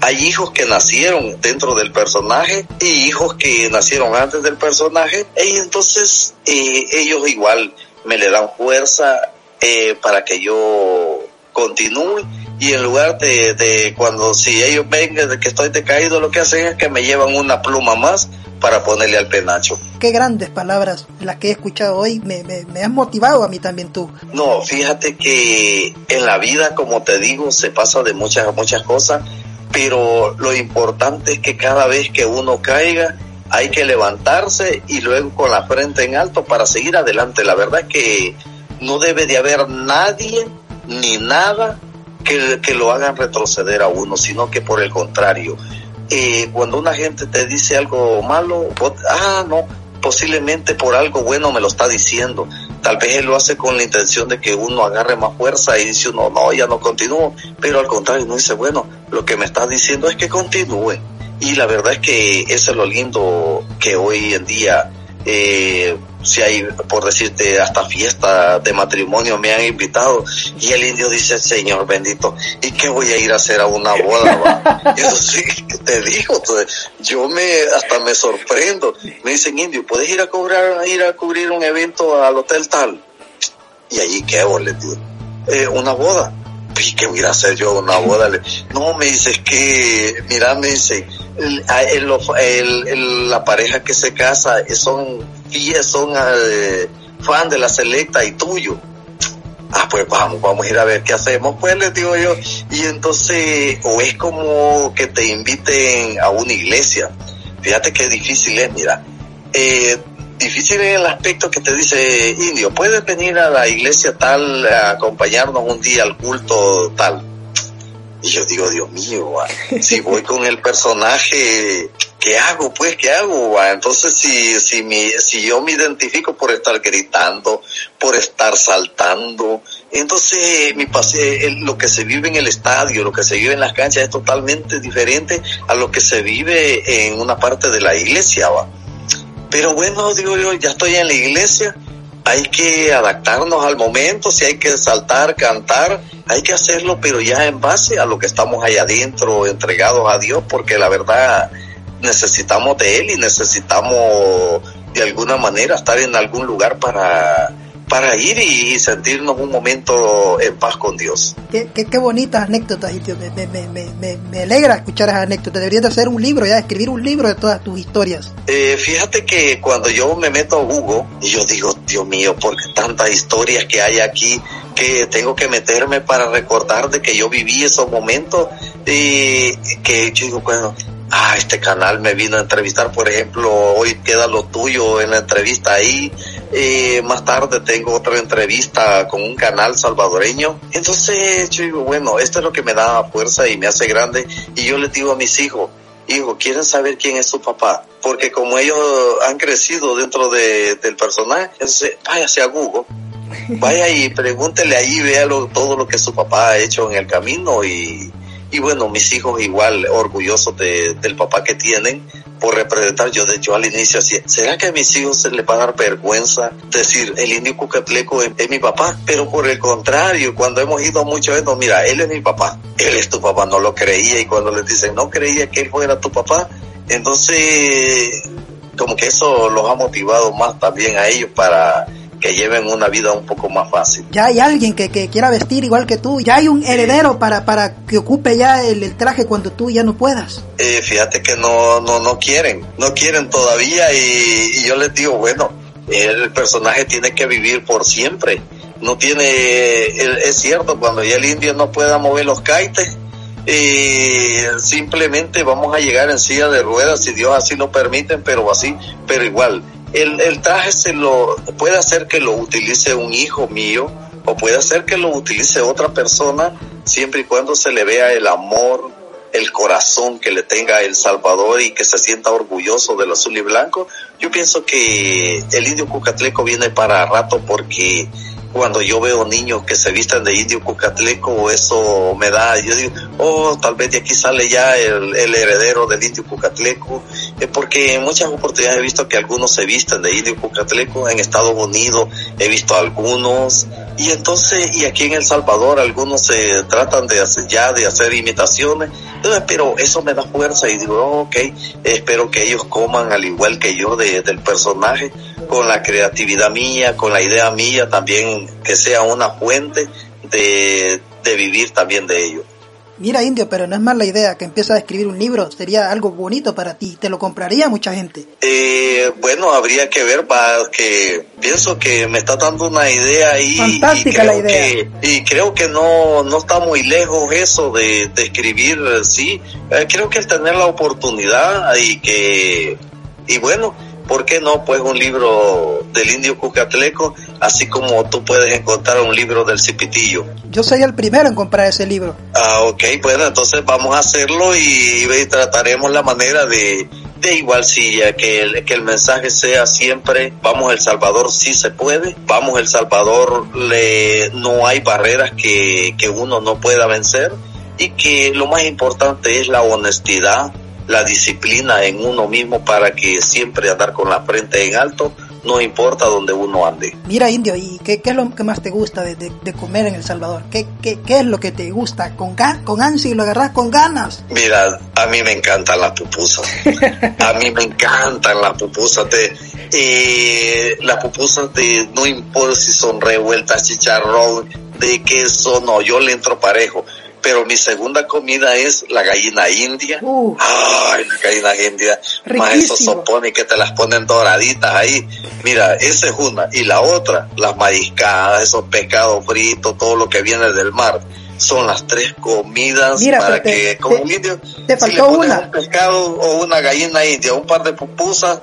hay hijos que nacieron dentro del personaje y hijos que nacieron antes del personaje y entonces eh, ellos igual me le dan fuerza eh, para que yo continúe y en lugar de, de cuando si ellos ven de que estoy decaído lo que hacen es que me llevan una pluma más para ponerle al penacho. Qué grandes palabras las que he escuchado hoy, me, me, me has motivado a mí también tú. No, fíjate que en la vida, como te digo, se pasa de muchas, muchas cosas, pero lo importante es que cada vez que uno caiga, hay que levantarse y luego con la frente en alto para seguir adelante. La verdad es que no debe de haber nadie ni nada que, que lo hagan retroceder a uno, sino que por el contrario, eh, cuando una gente te dice algo malo, ah, no, posiblemente por algo bueno me lo está diciendo. Tal vez él lo hace con la intención de que uno agarre más fuerza y dice uno, no, ya no continúo, pero al contrario, uno dice, bueno, lo que me está diciendo es que continúe. Y la verdad es que eso es lo lindo que hoy en día eh, si hay, por decirte, hasta fiesta de matrimonio me han invitado y el indio dice, Señor bendito, ¿y qué voy a ir a hacer a una boda? Va? Eso sí, te digo, yo me, hasta me sorprendo. Me dicen, indio, ¿puedes ir a cobrar, ir a cubrir un evento al hotel tal? Y allí, ¿qué hago? Les digo, eh, una boda. ¿Y qué voy a hacer yo una boda? No, me dice, es que, mira, me dice, el, el, el, la pareja que se casa son son eh, fan de la selecta y tuyo. Ah, pues vamos, vamos a ir a ver qué hacemos, pues les digo yo. Y entonces, o es como que te inviten a una iglesia. Fíjate qué difícil es, mira. Eh, difícil en el aspecto que te dice, indio, puedes venir a la iglesia tal, a acompañarnos un día al culto tal. Y yo digo, Dios mío, si voy con el personaje, ¿qué hago? Pues, ¿qué hago? Entonces, si, si, mi, si yo me identifico por estar gritando, por estar saltando, entonces mi pase, lo que se vive en el estadio, lo que se vive en las canchas es totalmente diferente a lo que se vive en una parte de la iglesia. ¿va? Pero bueno, digo yo, ya estoy en la iglesia, hay que adaptarnos al momento, si hay que saltar, cantar, hay que hacerlo, pero ya en base a lo que estamos allá adentro, entregados a Dios, porque la verdad necesitamos de Él y necesitamos de alguna manera estar en algún lugar para para ir y sentirnos un momento en paz con Dios. Qué, qué, qué bonitas anécdotas, me, me, me, me, alegra escuchar esas anécdotas. Deberías de hacer un libro, ya escribir un libro de todas tus historias. Eh, fíjate que cuando yo me meto a Google, y yo digo, Dios mío, porque tantas historias que hay aquí que tengo que meterme para recordar de que yo viví esos momentos y que yo digo, bueno, ah, este canal me vino a entrevistar, por ejemplo, hoy queda lo tuyo en la entrevista ahí, eh, más tarde tengo otra entrevista con un canal salvadoreño, entonces yo digo, bueno, esto es lo que me da fuerza y me hace grande, y yo les digo a mis hijos, hijo, ¿quieren saber quién es su papá? Porque como ellos han crecido dentro de, del personaje, entonces váyase a Google, vaya y pregúntele ahí, véalo todo lo que su papá ha hecho en el camino y Y bueno, mis hijos igual orgullosos de, del papá que tienen por representar. Yo de hecho al inicio así, ¿será que a mis hijos se les va a dar vergüenza decir el indio Cucatleco es, mi papá? Pero por el contrario, cuando hemos ido a muchos mira, él es mi papá, él es tu papá, no lo creía y cuando les dicen no creía que él fuera tu papá, entonces como que eso los ha motivado más también a ellos para que lleven una vida un poco más fácil. Ya hay alguien que, que quiera vestir igual que tú, ya hay un heredero para, para que ocupe ya el, el traje cuando tú ya no puedas. Eh, fíjate que no, no, no quieren, no quieren todavía y, y yo les digo, bueno, el personaje tiene que vivir por siempre. No tiene, es cierto, cuando ya el indio no pueda mover los caites, eh, simplemente vamos a llegar en silla de ruedas si Dios así lo permite, pero así, pero igual, el, el traje se lo puede hacer que lo utilice un hijo mío o puede hacer que lo utilice otra persona siempre y cuando se le vea el amor, el corazón que le tenga el Salvador y que se sienta orgulloso del azul y blanco. Yo pienso que el indio cucatleco viene para rato porque cuando yo veo niños que se visten de indio cucatleco, eso me da, yo digo, oh, tal vez de aquí sale ya el, heredero del indio cucatleco, eh, porque en muchas oportunidades he visto que algunos se visten de indio cucatleco, en Estados Unidos he visto algunos, y entonces, y aquí en El Salvador algunos se tratan de hacer, ya de hacer imitaciones, pero eso me da fuerza y digo, oh, ok, espero que ellos coman al igual que yo de, del personaje, con la creatividad mía, con la idea mía, también que sea una fuente de, de vivir también de ello. Mira, Indio, pero no es más la idea que empiezas a escribir un libro, sería algo bonito para ti, te lo compraría mucha gente. Eh, bueno, habría que ver, va, que pienso que me está dando una idea ahí. Fantástica y la idea. Que, y creo que no, no está muy lejos eso de, de escribir, sí. Eh, creo que el tener la oportunidad y que, y bueno, ¿por qué no? Pues un libro del indio cucatleco, así como tú puedes encontrar un libro del cipitillo. Yo sería el primero en comprar ese libro. Ah, ok, bueno, entonces vamos a hacerlo y, y trataremos la manera de, de igual silla, que el, que el mensaje sea siempre, vamos El Salvador sí se puede, vamos El Salvador le, no hay barreras que, que uno no pueda vencer y que lo más importante es la honestidad, la disciplina en uno mismo para que siempre andar con la frente en alto, no importa donde uno ande. Mira, Indio, ¿y qué, qué es lo que más te gusta de, de, de comer en El Salvador? ¿Qué, qué, qué es lo que te gusta? ¿Con, con ansia y lo agarras con ganas? Mira, a mí me encantan las pupusas. a mí me encantan las pupusas. De, eh, las pupusas de, no importa si son revueltas, chicharrón, de queso, no, yo le entro parejo pero mi segunda comida es la gallina india. Uh, Ay, la gallina india. Más esos sopones que te las ponen doraditas ahí. Mira, esa es una. Y la otra, las mariscadas, esos pescados fritos, todo lo que viene del mar. Son las tres comidas Mira, para te, que, como te, un indio, te si le pones una. un pescado o una gallina india, un par de pupusas,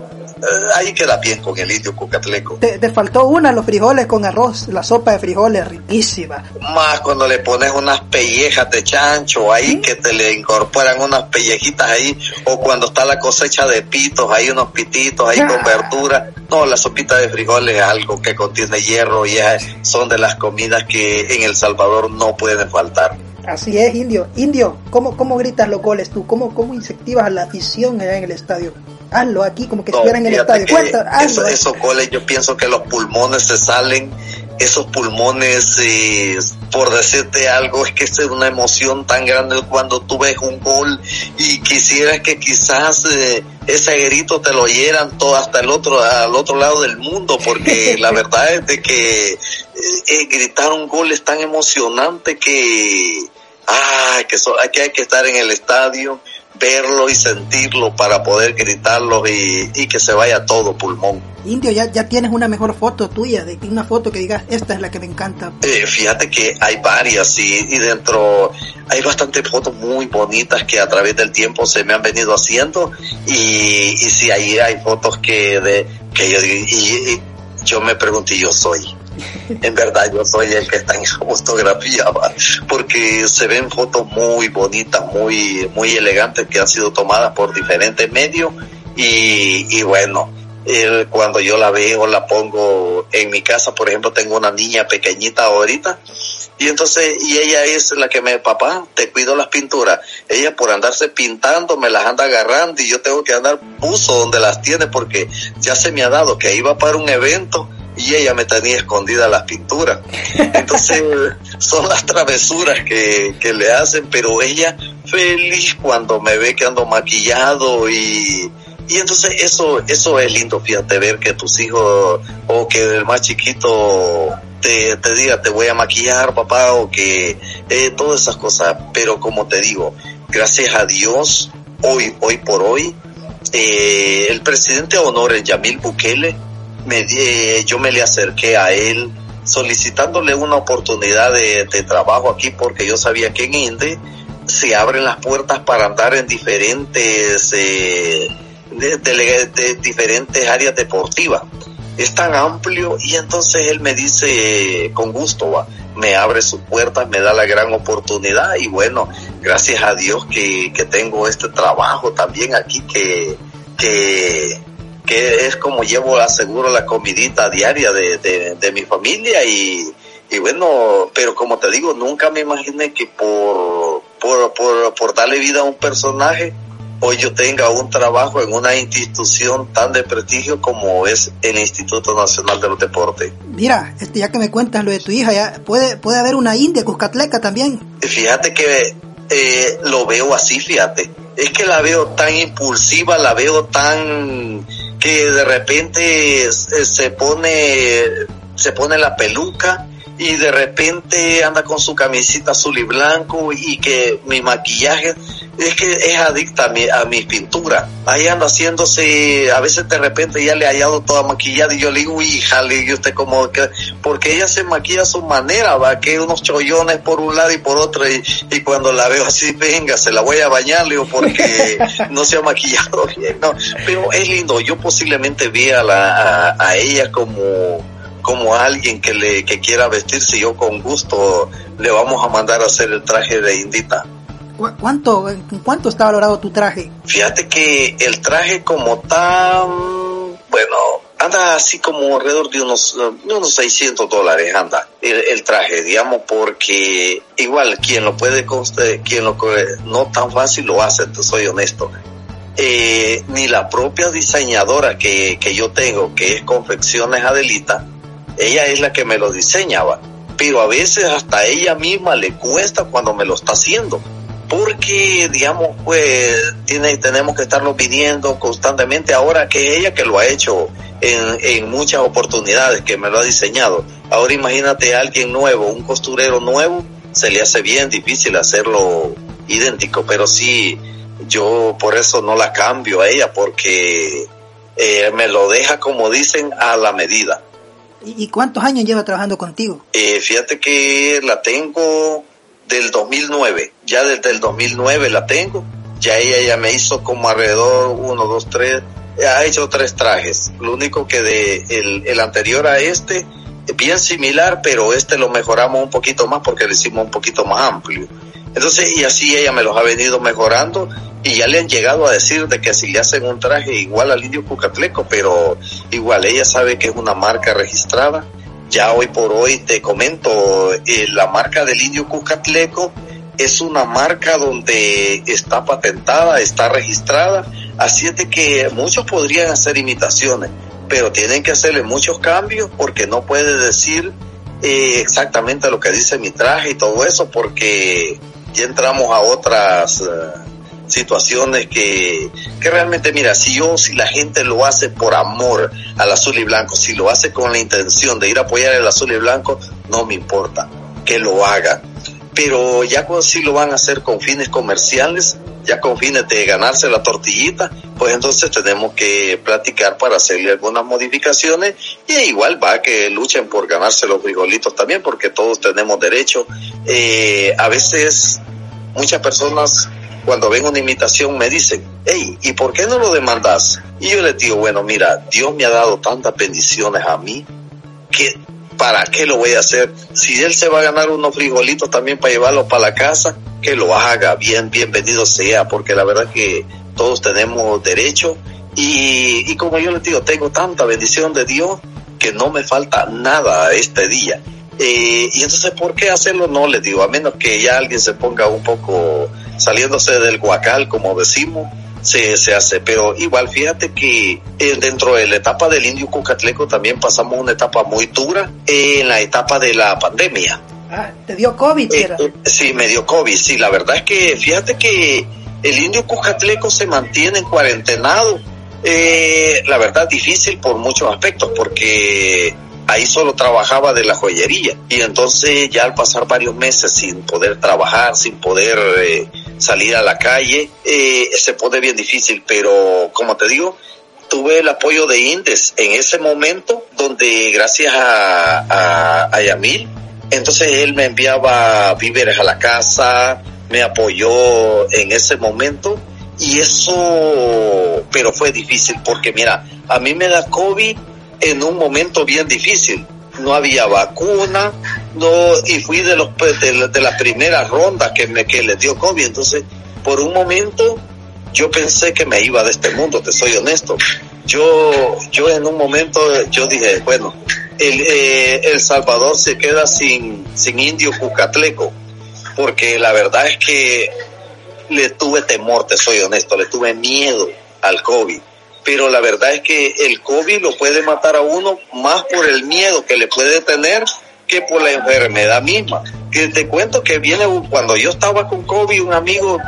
ahí queda bien con el indio cucatleco. Te, te, faltó una, los frijoles con arroz, la sopa de frijoles, riquísima. Más cuando le pones unas pellejas de chancho ahí, ¿Mm? que te le incorporan unas pellejitas ahí, o cuando está la cosecha de pitos, hay unos pititos ahí ah. con verdura. No, la sopita de frijoles es algo que contiene hierro y es, son de las comidas que en El Salvador no pueden faltar. Así es, Indio. Indio, ¿cómo, cómo gritas los goles tú? ¿Cómo, cómo incentivas a la afición allá en el estadio? Hazlo aquí como que no, estuviera en el estadio. Cuenta, hazlo. Eso, esos goles yo pienso que los pulmones se salen, esos pulmones, eh, por decirte algo, es que es una emoción tan grande cuando tú ves un gol y quisieras que quizás eh, ese grito te lo oyeran todo hasta el otro, al otro lado del mundo, porque la verdad es de que eh, gritar un gol es tan emocionante que, ah, que, so, que hay que estar en el estadio verlo y sentirlo para poder gritarlo y, y, que se vaya todo pulmón. Indio, ya, ya tienes una mejor foto tuya, de una foto que digas, esta es la que me encanta. Eh, fíjate que hay varias y, y, dentro hay bastantes fotos muy bonitas que a través del tiempo se me han venido haciendo y, y sí, ahí hay fotos que, de, que yo, y, y yo me pregunté, yo soy en verdad yo soy el que está en fotografía, porque se ven fotos muy bonitas, muy, muy elegantes que han sido tomadas por diferentes medios y, y bueno, eh, cuando yo la veo, la pongo en mi casa, por ejemplo, tengo una niña pequeñita ahorita Y entonces, y ella es la que me, papá, te cuido las pinturas. Ella por andarse pintando me las anda agarrando y yo tengo que andar buzo donde las tiene porque ya se me ha dado que iba para un evento y ella me tenía escondida las pinturas. Entonces, son las travesuras que, que le hacen, pero ella feliz cuando me ve que ando maquillado y, y entonces eso, eso es lindo, fíjate, ver que tus hijos o que el más chiquito te, te diga te voy a maquillar papá o que eh, todas esas cosas pero como te digo gracias a Dios hoy hoy por hoy eh, el presidente de honor el Yamil Bukele me eh, yo me le acerqué a él solicitándole una oportunidad de, de trabajo aquí porque yo sabía que en INDE se abren las puertas para andar en diferentes eh, de, de, de diferentes áreas deportivas. Es tan amplio y entonces él me dice con gusto va me abre sus puertas, me da la gran oportunidad y bueno, gracias a Dios que, que tengo este trabajo también aquí que, que, que es como llevo aseguro la comidita diaria de, de, de mi familia y, y bueno, pero como te digo, nunca me imaginé que por, por, por, por darle vida a un personaje, hoy yo tenga un trabajo en una institución tan de prestigio como es el Instituto Nacional de los Deportes. Mira, este, ya que me cuentas lo de tu hija, ya puede, puede haber una India Cuscatleca también. Fíjate que eh, lo veo así, fíjate. Es que la veo tan impulsiva, la veo tan que de repente se pone se pone la peluca y de repente anda con su camisita azul y blanco y que mi maquillaje es que es adicta a, mi, a mis pinturas. Ahí anda haciéndose, a veces de repente ya le ha hallado toda maquillada y yo le digo, uy, jale, y usted como que, porque ella se maquilla a su manera, va, que unos chollones por un lado y por otro y, y cuando la veo así, venga, se la voy a bañar, le digo, porque no se ha maquillado bien, no, pero es lindo, yo posiblemente vi a, la, a, a ella como como alguien que le que quiera vestirse yo con gusto le vamos a mandar a hacer el traje de Indita. ¿Cuánto, cuánto está valorado tu traje? Fíjate que el traje como tan, bueno, anda así como alrededor de unos, de unos 600 dólares, anda, el, el, traje, digamos, porque igual quien lo puede, conste, quien lo, no tan fácil lo hace, te soy honesto. Eh, ni la propia diseñadora que, que yo tengo, que es Confecciones Adelita, ella es la que me lo diseñaba, pero a veces hasta ella misma le cuesta cuando me lo está haciendo, porque digamos pues tiene, tenemos que estarlo pidiendo constantemente ahora que ella que lo ha hecho en, en muchas oportunidades, que me lo ha diseñado. Ahora imagínate a alguien nuevo, un costurero nuevo, se le hace bien difícil hacerlo idéntico, pero sí, yo por eso no la cambio a ella, porque eh, me lo deja como dicen a la medida. ¿Y cuántos años lleva trabajando contigo? Eh, fíjate que la tengo del 2009, ya desde el 2009 la tengo, ya ella ya me hizo como alrededor uno, dos, tres, ha hecho tres trajes, lo único que de el, el anterior a este, bien similar, pero este lo mejoramos un poquito más porque lo hicimos un poquito más amplio. Entonces, y así ella me los ha venido mejorando y ya le han llegado a decir de que si le hacen un traje igual al indio Cucatleco, pero igual ella sabe que es una marca registrada. Ya hoy por hoy te comento, eh, la marca del indio Cucatleco es una marca donde está patentada, está registrada, así es de que muchos podrían hacer imitaciones, pero tienen que hacerle muchos cambios porque no puede decir eh, exactamente lo que dice mi traje y todo eso porque ya entramos a otras uh, situaciones que, que realmente, mira, si yo, si la gente lo hace por amor al azul y blanco, si lo hace con la intención de ir a apoyar el azul y blanco, no me importa que lo haga. Pero ya cuando si lo van a hacer con fines comerciales, ya con fines de ganarse la tortillita, pues entonces tenemos que platicar para hacerle algunas modificaciones y igual va que luchen por ganarse los frijolitos también porque todos tenemos derecho. Eh, a veces muchas personas cuando ven una imitación me dicen, hey, ¿y por qué no lo demandas? Y yo les digo, bueno, mira, Dios me ha dado tantas bendiciones a mí que ¿para qué lo voy a hacer? Si él se va a ganar unos frijolitos también para llevarlos para la casa, que lo haga, bien, bienvenido sea, porque la verdad que todos tenemos derecho y, como yo les digo, tengo tanta bendición de Dios que no me falta nada este día. Eh, y entonces, ¿por qué hacerlo? No, les digo, a menos que ya alguien se ponga un poco saliéndose del guacal, como decimos, se, se hace. Pero igual, fíjate que eh, dentro de la etapa del indio cucatleco también pasamos una etapa muy dura en la etapa de la pandemia. Ah, ¿te dio COVID? Eh, eh, sí, me dio COVID, sí. La verdad es que, fíjate que el indio cucatleco se mantiene en cuarentenado. Eh, la verdad, difícil por muchos aspectos, porque ahí solo trabajaba de la joyería. Y entonces ya al pasar varios meses sin poder trabajar, sin poder eh, salir a la calle, eh, se pone bien difícil, pero como te digo, tuve el apoyo de Indes en ese momento donde gracias a, a, a Yamil, entonces él me enviaba víveres a la casa, me apoyó en ese momento. Y eso, pero fue difícil porque mira, a mí me da COVID en un momento bien difícil. No había vacuna, no, y fui de los de, de las primeras rondas que me que les dio COVID. Entonces, por un momento, yo pensé que me iba de este mundo, te soy honesto. Yo, yo en un momento, yo dije, bueno, el, eh, el Salvador se queda sin, sin indio cucatleco, porque la verdad es que le tuve temor, te soy honesto, le tuve miedo al COVID pero la verdad es que el COVID lo puede matar a uno más por el miedo que le puede tener que por la enfermedad misma. Que te cuento que viene cuando yo estaba con COVID, un amigo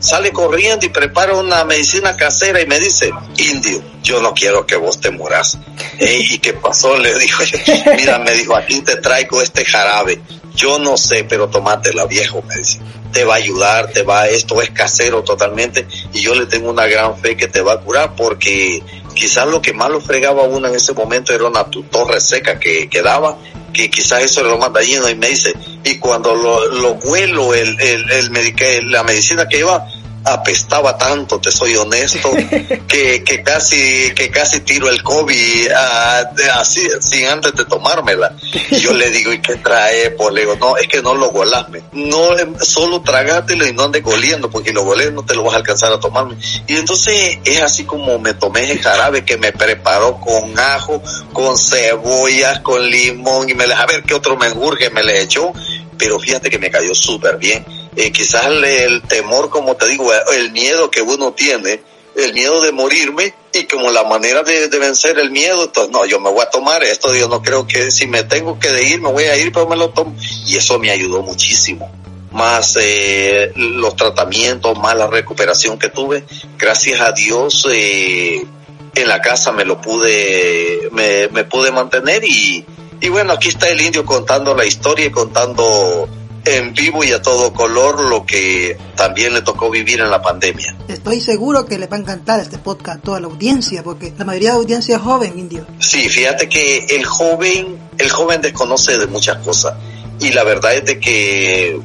sale corriendo y prepara una medicina casera y me dice, indio, yo no quiero que vos te muras. ¿Y qué pasó? Le dijo, mira, me dijo, aquí te traigo este jarabe. Yo no sé, pero tomátela viejo, me dice. Te va a ayudar, te va, esto es casero totalmente y yo le tengo una gran fe que te va a curar porque quizás lo que más lo fregaba a uno en ese momento era una torre seca que quedaba que quizás eso lo manda lleno y me dice, y cuando lo, lo huelo el, el, el, el, la medicina que iba, apestaba tanto, te soy honesto, que, que casi, que casi tiro el COVID uh, así, sin antes de tomármela. Y yo le digo, ¿y qué trae? Pues le digo, no, es que no lo golasme. No, solo tragátelo y no andes goliendo, porque lo golés no te lo vas a alcanzar a tomarme. Y entonces es así como me tomé el jarabe que me preparó con ajo, con cebollas, con limón, y me le a ver qué otro menjurje me le echó, pero fíjate que me cayó súper bien eh, quizás el, temor, como te digo, el miedo que uno tiene, el miedo de morirme y como la manera de, de, vencer el miedo, entonces no, yo me voy a tomar esto, yo no creo que si me tengo que de ir, me voy a ir, pero me lo tomo. Y eso me ayudó muchísimo. Más eh, los tratamientos, más la recuperación que tuve, gracias a Dios, eh, en la casa me lo pude, me, me pude mantener y, y bueno, aquí está el indio contando la historia y contando en vivo y a todo color lo que también le tocó vivir en la pandemia. Estoy seguro que le va a encantar este podcast a toda la audiencia, porque la mayoría de la audiencia es joven, indio. Sí, fíjate que el joven, el joven desconoce de muchas cosas y la verdad es de que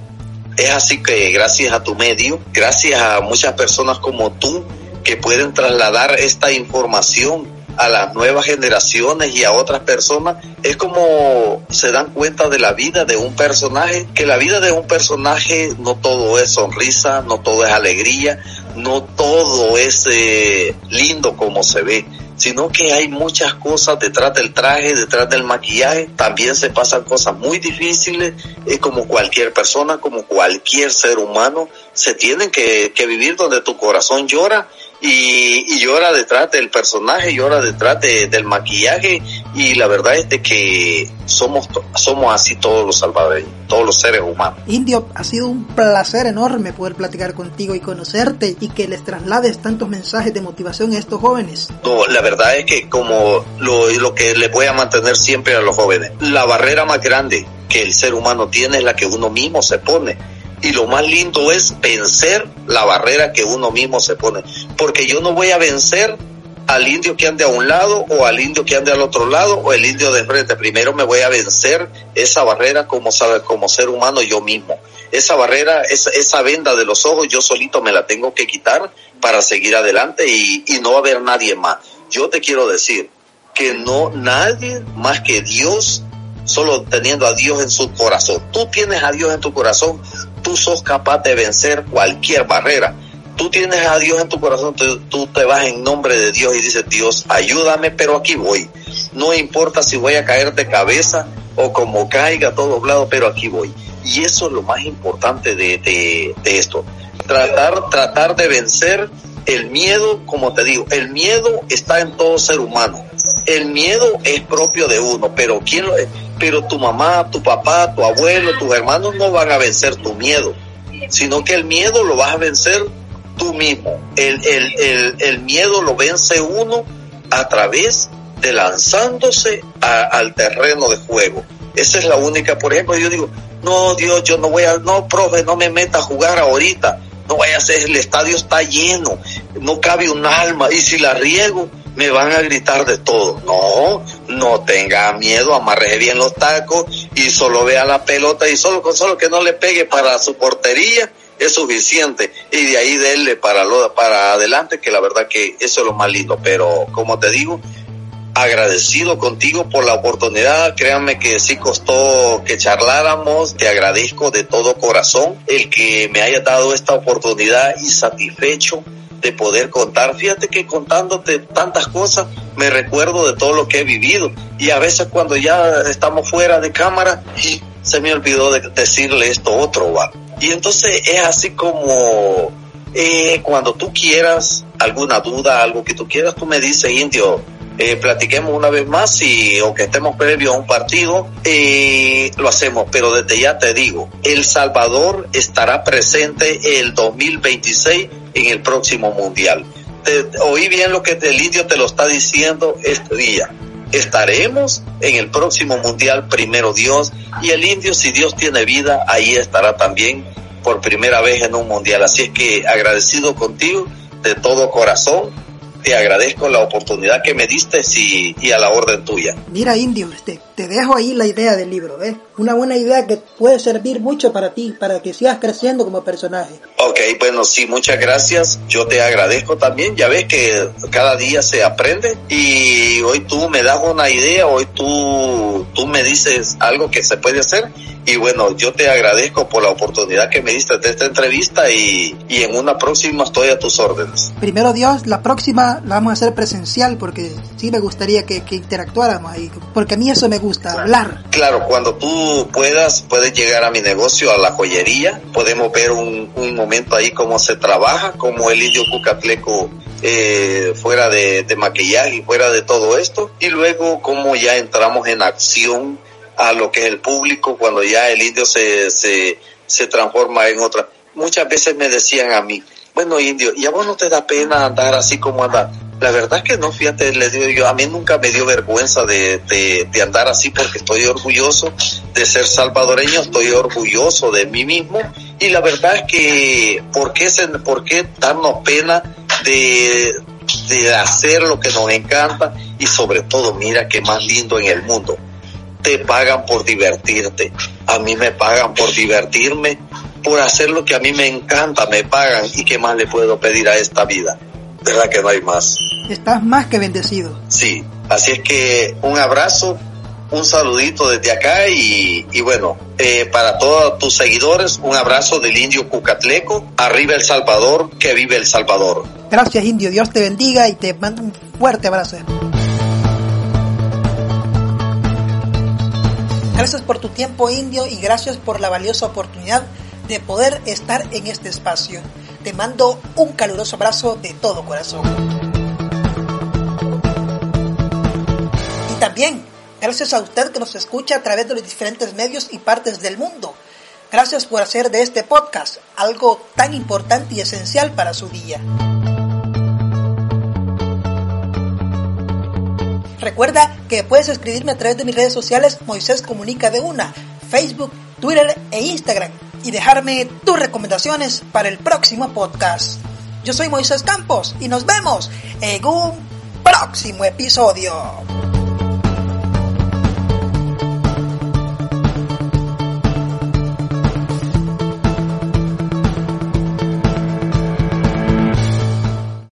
es así que gracias a tu medio, gracias a muchas personas como tú que pueden trasladar esta información a las nuevas generaciones y a otras personas, es como se dan cuenta de la vida de un personaje, que la vida de un personaje no todo es sonrisa, no todo es alegría, no todo es eh, lindo como se ve sino que hay muchas cosas detrás del traje, detrás del maquillaje, también se pasan cosas muy difíciles, eh, como cualquier persona, como cualquier ser humano, se tienen que, que vivir donde tu corazón llora y, y llora detrás del personaje, llora detrás de, del maquillaje y la verdad es de que somos, somos así todos los salvadoreños, todos los seres humanos. Indio, ha sido un placer enorme poder platicar contigo y conocerte y que les traslades tantos mensajes de motivación a estos jóvenes. No, la verdad es que como lo, lo que les voy a mantener siempre a los jóvenes, la barrera más grande que el ser humano tiene es la que uno mismo se pone y lo más lindo es vencer la barrera que uno mismo se pone. Porque yo no voy a vencer al indio que ande a un lado o al indio que ande al otro lado o el indio de frente. Primero me voy a vencer esa barrera como, como ser humano yo mismo. Esa barrera, esa, venda de los ojos yo solito me la tengo que quitar para seguir adelante y, y no a haber nadie más. Yo te quiero decir que no nadie más que Dios solo teniendo a Dios en su corazón. Tú tienes a Dios en tu corazón, tú sos capaz de vencer cualquier barrera. Tú tienes a Dios en tu corazón, tú, te vas en nombre de Dios y dices, Dios, ayúdame, pero aquí voy. No importa si voy a caer de cabeza, o como caiga todo doblado, pero aquí voy. Y eso es lo más importante de, de, de esto. Tratar, tratar de vencer el miedo, como te digo, el miedo está en todo ser humano. El miedo es propio de uno, pero quién lo, pero tu mamá, tu papá, tu abuelo, tus hermanos no van a vencer tu miedo, sino que el miedo lo vas a vencer tú mismo. El, el, el, el miedo lo vence uno a través de lanzándose al terreno de juego. Esa es la única, por ejemplo, yo digo, no, Dios, yo no voy a, no, profe, no me meta a jugar ahorita no vaya a ser, el estadio está lleno, no cabe un alma, y si la riego, me van a gritar de todo. No, no tenga miedo, amarre bien los tacos y solo vea la pelota y solo con solo que no le pegue para su portería es suficiente y de ahí denle para lo, para adelante que la verdad que eso es lo más lindo, pero como te digo, agradecido contigo por la oportunidad. Créanme que sí costó que charláramos. Te agradezco de todo corazón el que me haya dado esta oportunidad y satisfecho de poder contar. Fíjate que contándote tantas cosas me recuerdo de todo lo que he vivido y a veces cuando ya estamos fuera de cámara se me olvidó de decirle esto otro, va. Y entonces es así como eh, cuando tú quieras alguna duda, algo que tú quieras, tú me dices, indio, eh, platiquemos una vez más y aunque estemos previo a un partido, eh, lo hacemos. Pero desde ya te digo, El Salvador estará presente el 2026 en el próximo Mundial. Oí bien lo que el indio te lo está diciendo este día. Estaremos en el próximo Mundial, primero Dios, y el indio, si Dios tiene vida, ahí estará también por primera vez en un Mundial. Así es que agradecido contigo de todo corazón te agradezco la oportunidad que me diste y, a la orden tuya. Mira, Indio, este, te dejo ahí la idea del libro, ¿ves? Una buena idea que puede servir mucho para ti, para que sigas creciendo como personaje. Ok, bueno, sí, muchas gracias. Yo te agradezco también. Ya ves que cada día se aprende y hoy tú me das una idea, hoy tú, tú me dices algo que se puede hacer y bueno, yo te agradezco por la oportunidad que me diste de esta entrevista y, y en una próxima estoy a tus órdenes. Primero Dios, la próxima la vamos a hacer presencial porque sí me gustaría que, que interactuáramos ahí, porque a mí eso me gusta, hablar. Claro, cuando tú puedas, puedes llegar a mi negocio, a la joyería, podemos ver un, momento ahí cómo se trabaja, como el indio Cucatleco eh, fuera de, maquillaje y fuera de todo esto, y luego cómo ya entramos en acción a lo que es el público cuando ya el indio se, se, se transforma en otra. Muchas veces me decían a mí, bueno indio, ¿y a vos no te da pena andar así como anda? La verdad que no, fíjate, les digo yo, a mí nunca me dio vergüenza de, de, de andar así porque estoy orgulloso de ser salvadoreño, estoy orgulloso de mí mismo y la verdad es que, ¿por qué, se, por qué darnos pena de, de hacer lo que nos encanta y sobre todo, mira qué más lindo en el mundo? te pagan por divertirte. A mí me pagan por divertirme, por hacer lo que a mí me encanta, me pagan. ¿Y qué más le puedo pedir a esta vida? ¿Verdad que no hay más? Estás más que bendecido. Sí, así es que un abrazo, un saludito desde acá y, y bueno, eh, para todos tus seguidores, un abrazo del indio Cucatleco, arriba El Salvador, que vive El Salvador. Gracias indio, Dios te bendiga y te mando un fuerte abrazo. Gracias por tu tiempo indio y gracias por la valiosa oportunidad de poder estar en este espacio. Te mando un caluroso abrazo de todo corazón. Y también gracias a usted que nos escucha a través de los diferentes medios y partes del mundo. Gracias por hacer de este podcast algo tan importante y esencial para su día. Recuerda que puedes escribirme a través de mis redes sociales Moisés Comunica de una, Facebook, Twitter e Instagram y dejarme tus recomendaciones para el próximo podcast. Yo soy Moisés Campos y nos vemos en un próximo episodio.